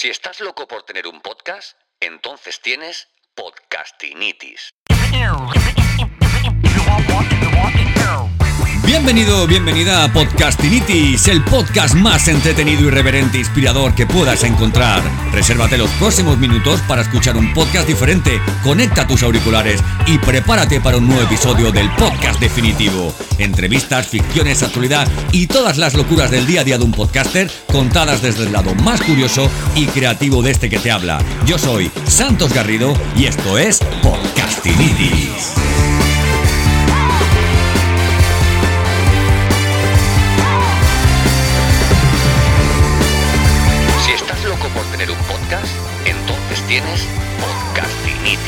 Si estás loco por tener un podcast, entonces tienes podcastinitis. Bienvenido, bienvenida a Podcastinitis, el podcast más entretenido, irreverente e inspirador que puedas encontrar. Resérvate los próximos minutos para escuchar un podcast diferente, conecta tus auriculares y prepárate para un nuevo episodio del podcast definitivo. Entrevistas, ficciones, actualidad y todas las locuras del día a día de un podcaster contadas desde el lado más curioso y creativo de este que te habla. Yo soy Santos Garrido y esto es Podcastinitis. Entonces tienes podcastinitis.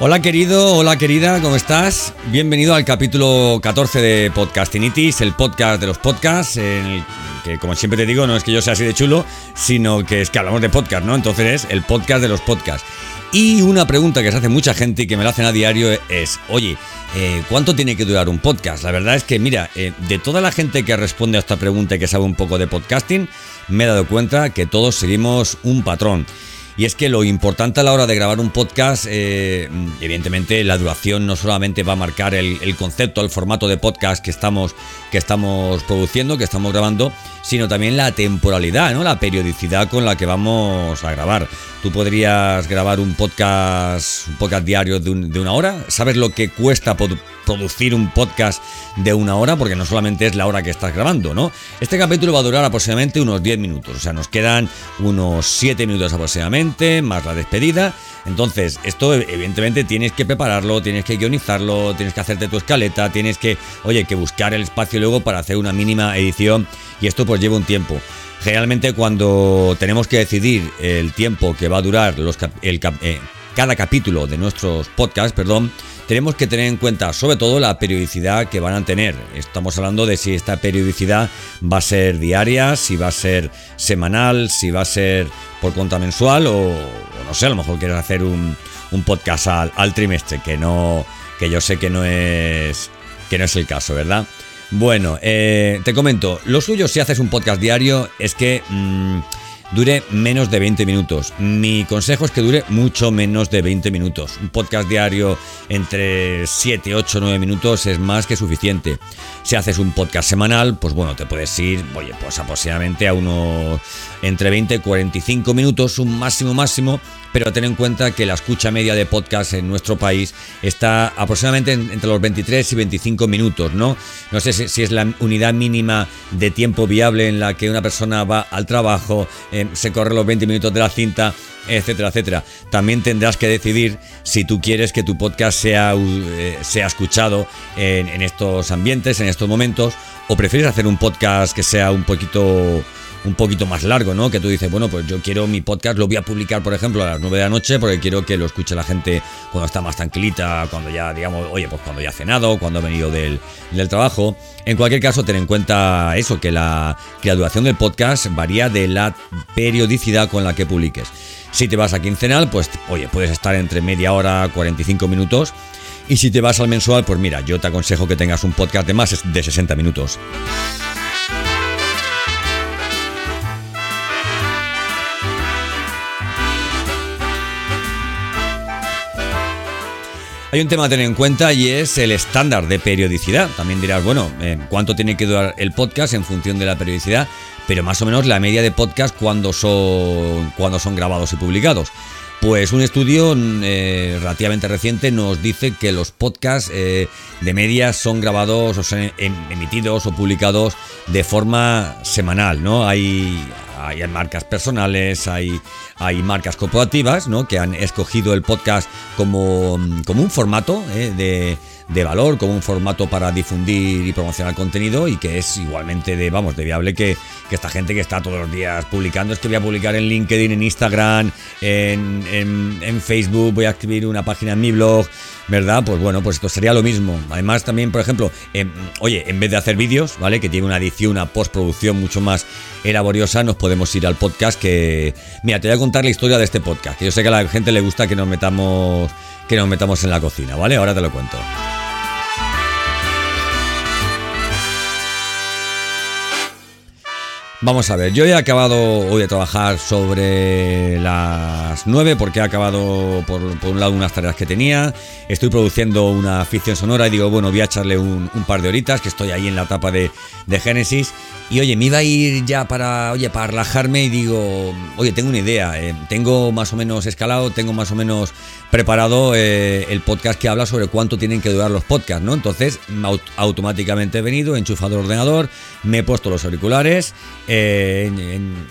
Hola querido, hola querida, ¿cómo estás? Bienvenido al capítulo 14 de Podcastinitis, el podcast de los podcasts, en el que como siempre te digo, no es que yo sea así de chulo, sino que es que hablamos de podcast, ¿no? Entonces es el podcast de los podcasts. Y una pregunta que se hace mucha gente y que me la hacen a diario es, oye, eh, ¿cuánto tiene que durar un podcast? La verdad es que, mira, eh, de toda la gente que responde a esta pregunta y que sabe un poco de podcasting, me he dado cuenta que todos seguimos un patrón. Y es que lo importante a la hora de grabar un podcast, eh, evidentemente la duración no solamente va a marcar el, concepto, el formato de podcast que estamos, que estamos produciendo, que estamos grabando, sino también la temporalidad, ¿no? la periodicidad con la que vamos a grabar. Tú podrías grabar un podcast, un podcast diario de, un, de una hora. ¿Sabes lo que cuesta producir un podcast de una hora? Porque no solamente es la hora que estás grabando, ¿no? Este capítulo va a durar aproximadamente unos 10 minutos. O sea, nos quedan unos 7 minutos aproximadamente, más la despedida. Entonces, esto evidentemente tienes que prepararlo, tienes que guionizarlo, tienes que hacerte tu escaleta, tienes que, oye, que buscar el espacio luego para hacer una mínima edición. Y esto pues lleva un tiempo. Generalmente cuando tenemos que decidir el tiempo que va a durar los, el, eh, cada capítulo de nuestros podcasts, perdón, tenemos que tener en cuenta sobre todo la periodicidad que van a tener. Estamos hablando de si esta periodicidad va a ser diaria, si va a ser semanal, si va a ser por cuenta mensual o, no sé, a lo mejor quieres hacer un, un podcast al, al, trimestre, que no, que yo sé que no es, que no es el caso, ¿verdad? Bueno, eh, te comento, lo suyo si haces un podcast diario es que mmm, dure menos de 20 minutos. Mi consejo es que dure mucho menos de 20 minutos. Un podcast diario entre 7, 8, 9 minutos es más que suficiente. Si haces un podcast semanal, pues bueno, te puedes ir, oye, pues aproximadamente a unos entre 20 y 45 minutos, un máximo máximo, pero ten en cuenta que la escucha media de podcast en nuestro país está aproximadamente entre los 23 y 25 minutos, ¿no? No sé si, es la unidad mínima de tiempo viable en la que una persona va al trabajo, eh, se corre los 20 minutos de la cinta, etcétera, etcétera. También tendrás que decidir si tú quieres que tu podcast sea, eh, sea escuchado en, en estos ambientes, en estos momentos, o prefieres hacer un podcast que sea un poquito un poquito más largo, ¿no? Que tú dices, bueno, pues yo quiero mi podcast, lo voy a publicar, por ejemplo, a las 9 de la noche, porque quiero que lo escuche la gente cuando está más tranquilita, cuando ya, digamos, oye, pues cuando ya ha cenado, cuando ha venido del, del trabajo. En cualquier caso, ten en cuenta eso, que la, que duración del podcast varía de la periodicidad con la que publiques. Si te vas a quincenal, pues, oye, puedes estar entre media hora, 45 minutos. Y si te vas al mensual, pues mira, yo te aconsejo que tengas un podcast de más de 60 minutos. Hay un tema a tener en cuenta y es el estándar de periodicidad. También dirás, bueno, eh, ¿cuánto tiene que durar el podcast en función de la periodicidad? Pero más o menos la media de podcast cuando son, cuando son grabados y publicados. Pues un estudio eh, relativamente reciente nos dice que los podcasts eh, de media son grabados o son emitidos o publicados de forma semanal, ¿no? Hay, hay marcas personales, hay, hay marcas corporativas, ¿no? Que han escogido el podcast como, como un formato ¿eh? de, de valor, como un formato para difundir y promocionar contenido y que es igualmente de, vamos, de viable que, que esta gente que está todos los días publicando, es que voy a publicar en LinkedIn, en Instagram, en, en, Facebook, voy a escribir una página en mi blog, ¿verdad? Pues bueno, pues esto sería lo mismo. Además también, por ejemplo, eh, oye, en vez de hacer vídeos, ¿vale? Que tiene una edición, una postproducción mucho más laboriosa, nos podemos ir al podcast que... Mira, te voy a contar la historia de este podcast, que yo sé que a la gente le gusta que nos metamos, que nos metamos en la cocina, ¿vale? Ahora te lo cuento. Vamos a ver, yo he acabado hoy de trabajar sobre las 9 porque he acabado por, un lado unas tareas que tenía, estoy produciendo una ficción sonora y digo, bueno, voy a echarle un, par de horitas que estoy ahí en la etapa de, de Génesis y oye, me iba a ir ya para, oye, para relajarme y digo, oye, tengo una idea, eh, tengo más o menos escalado, tengo más o menos preparado eh, el podcast que habla sobre cuánto tienen que durar los podcasts, ¿no? Entonces, automáticamente he venido, he enchufado el ordenador, me he puesto los auriculares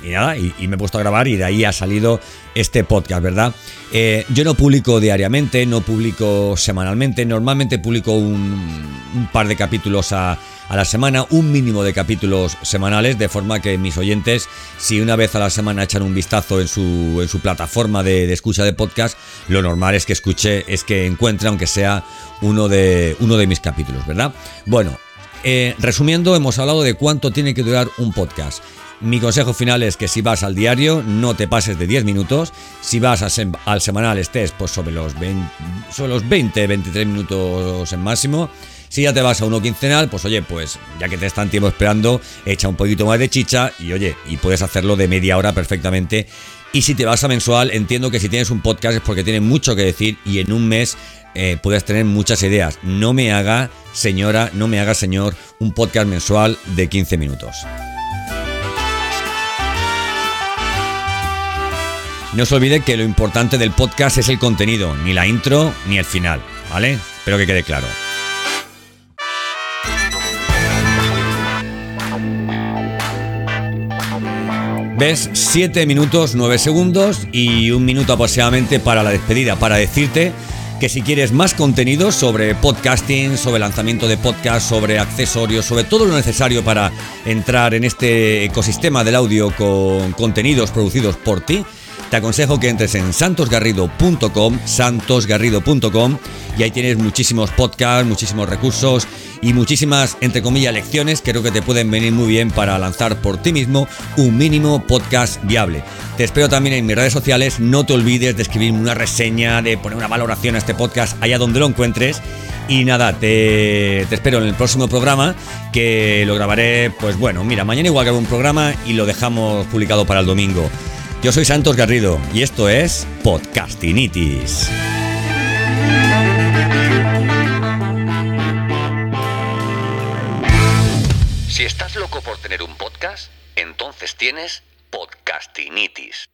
y nada, y, me he puesto a grabar y de ahí ha salido este podcast, ¿verdad? Eh, yo no publico diariamente, no publico semanalmente, normalmente publico un, par de capítulos a, la semana, un mínimo de capítulos semanales, de forma que mis oyentes, si una vez a la semana echan un vistazo en su, en su plataforma de, de escucha de podcast, lo normal es que escuche, es que encuentre, aunque sea uno de, uno de mis capítulos, ¿verdad? Bueno, eh, resumiendo, hemos hablado de cuánto tiene que durar un podcast. Mi consejo final es que si vas al diario no te pases de 10 minutos. Si vas al semanal estés pues sobre los 20, sobre los 20, 23 minutos en máximo. Si ya te vas a uno quincenal, pues oye, pues ya que te están tiempo esperando, echa un poquito más de chicha y oye, y puedes hacerlo de media hora perfectamente. Y si te vas a mensual, entiendo que si tienes un podcast es porque tiene mucho que decir y en un mes eh, puedes tener muchas ideas. No me haga, señora, no me haga, señor, un podcast mensual de 15 minutos. No se olvide que lo importante del podcast es el contenido, ni la intro ni el final, ¿vale? Espero que quede claro. ¿Ves? 7 minutos 9 segundos y un minuto aproximadamente para la despedida, para decirte que si quieres más contenido sobre podcasting, sobre lanzamiento de podcast, sobre accesorios, sobre todo lo necesario para entrar en este ecosistema del audio con contenidos producidos por ti, te aconsejo que entres en santosgarrido.com, santosgarrido.com y ahí tienes muchísimos podcasts, muchísimos recursos y muchísimas, entre comillas, lecciones que creo que te pueden venir muy bien para lanzar por ti mismo un mínimo podcast viable. Te espero también en mis redes sociales, no te olvides de escribirme una reseña, de poner una valoración a este podcast allá donde lo encuentres. Y nada, te, te, espero en el próximo programa que lo grabaré, pues bueno, mira, mañana igual hago un programa y lo dejamos publicado para el domingo. Yo soy Santos Garrido y esto es Podcastinitis. Si estás loco por tener un podcast, entonces tienes Podcastinitis.